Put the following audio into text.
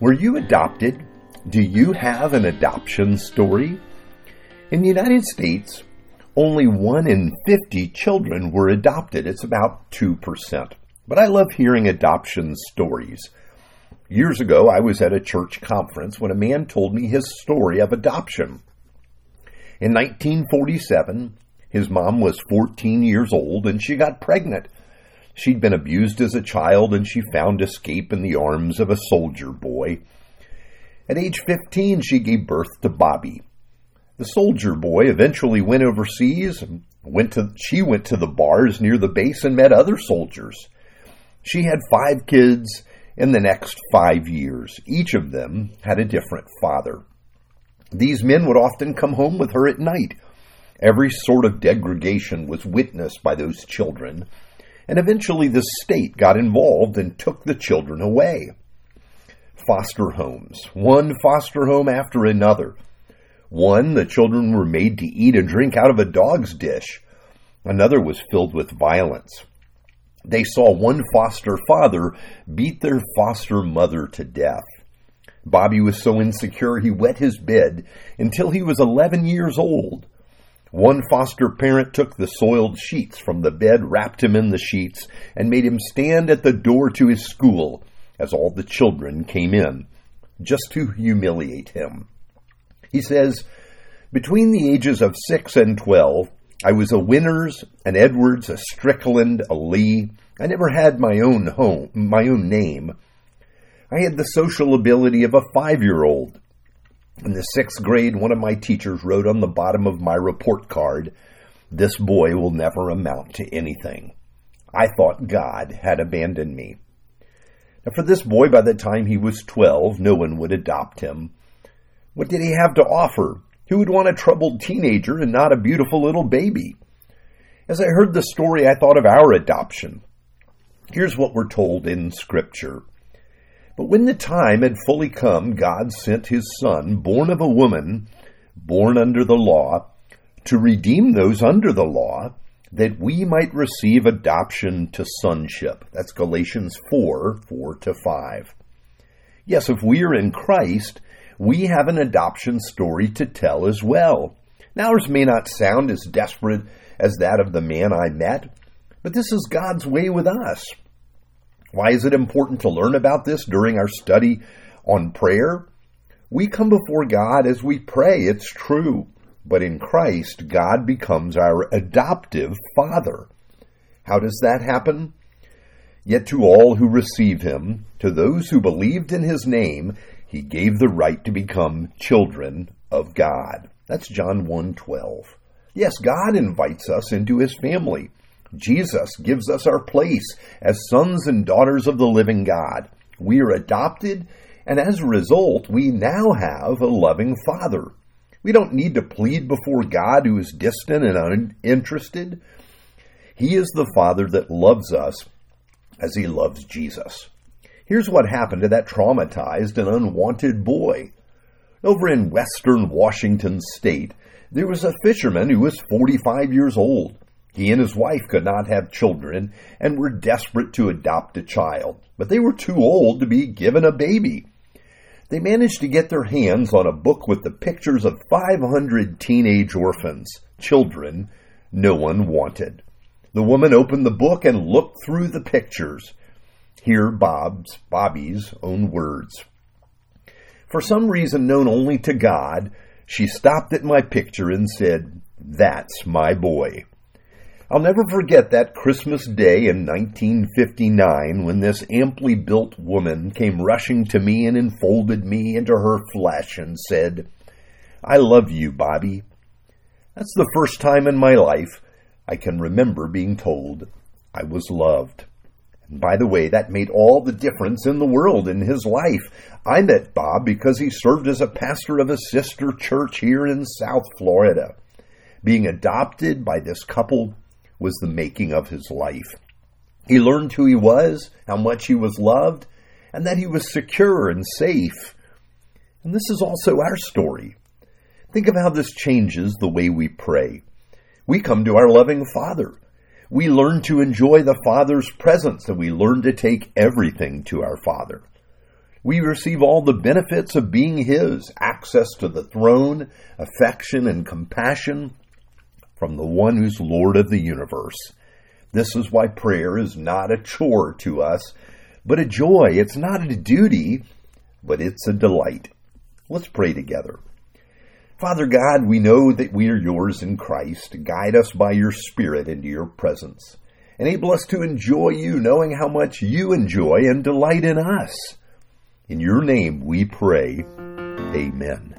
Were you adopted? Do you have an adoption story? In the United States, only 1 in 50 children were adopted. It's about 2%. But I love hearing adoption stories. Years ago, I was at a church conference when a man told me his story of adoption. In 1947, his mom was 14 years old and she got pregnant. She'd been abused as a child and she found escape in the arms of a soldier boy. At age 15, she gave birth to Bobby. The soldier boy eventually went overseas. Went to, she went to the bars near the base and met other soldiers. She had five kids in the next five years. Each of them had a different father. These men would often come home with her at night. Every sort of degradation was witnessed by those children and eventually the state got involved and took the children away. Foster homes, one foster home after another. One, the children were made to eat and drink out of a dog's dish. Another was filled with violence. They saw one foster father beat their foster mother to death. Bobby was so insecure he wet his bed until he was 11 years old. One foster parent took the soiled sheets from the bed, wrapped him in the sheets, and made him stand at the door to his school as all the children came in, just to humiliate him. He says, Between the ages of six and twelve, I was a Winters, an Edwards, a Strickland, a Lee. I never had my own home, my own name. I had the social ability of a five year old in the sixth grade, one of my teachers wrote on the bottom of my report card, This boy will never amount to anything. I thought God had abandoned me. Now, for this boy, by the time he was 12, no one would adopt him. What did he have to offer? Who would want a troubled teenager and not a beautiful little baby? As I heard the story, I thought of our adoption. Here's what we're told in Scripture. But when the time had fully come, God sent his Son, born of a woman, born under the law, to redeem those under the law, that we might receive adoption to sonship. That's Galatians 4 4 to 5. Yes, if we are in Christ, we have an adoption story to tell as well. Now, ours may not sound as desperate as that of the man I met, but this is God's way with us. Why is it important to learn about this during our study on prayer? We come before God as we pray, it's true. But in Christ, God becomes our adoptive Father. How does that happen? Yet to all who receive him, to those who believed in his name, he gave the right to become children of God. That's John 1:12. Yes, God invites us into his family. Jesus gives us our place as sons and daughters of the living God. We are adopted, and as a result, we now have a loving Father. We don't need to plead before God who is distant and uninterested. He is the Father that loves us as he loves Jesus. Here's what happened to that traumatized and unwanted boy. Over in western Washington state, there was a fisherman who was 45 years old. He and his wife could not have children and were desperate to adopt a child, but they were too old to be given a baby. They managed to get their hands on a book with the pictures of 500 teenage orphans, children no one wanted. The woman opened the book and looked through the pictures. Here Bob's, Bobby's own words. For some reason known only to God, she stopped at my picture and said, That's my boy. I'll never forget that Christmas day in 1959 when this amply built woman came rushing to me and enfolded me into her flesh and said, I love you, Bobby. That's the first time in my life I can remember being told I was loved. And by the way, that made all the difference in the world in his life. I met Bob because he served as a pastor of a sister church here in South Florida. Being adopted by this couple was the making of his life. He learned who he was, how much he was loved, and that he was secure and safe. And this is also our story. Think of how this changes the way we pray. We come to our loving Father. We learn to enjoy the Father's presence and we learn to take everything to our Father. We receive all the benefits of being His access to the throne, affection, and compassion from the one who's Lord of the universe. This is why prayer is not a chore to us, but a joy. It's not a duty, but it's a delight. Let's pray together. Father God, we know that we are yours in Christ. Guide us by your Spirit into your presence. Enable us to enjoy you, knowing how much you enjoy and delight in us. In your name we pray. Amen.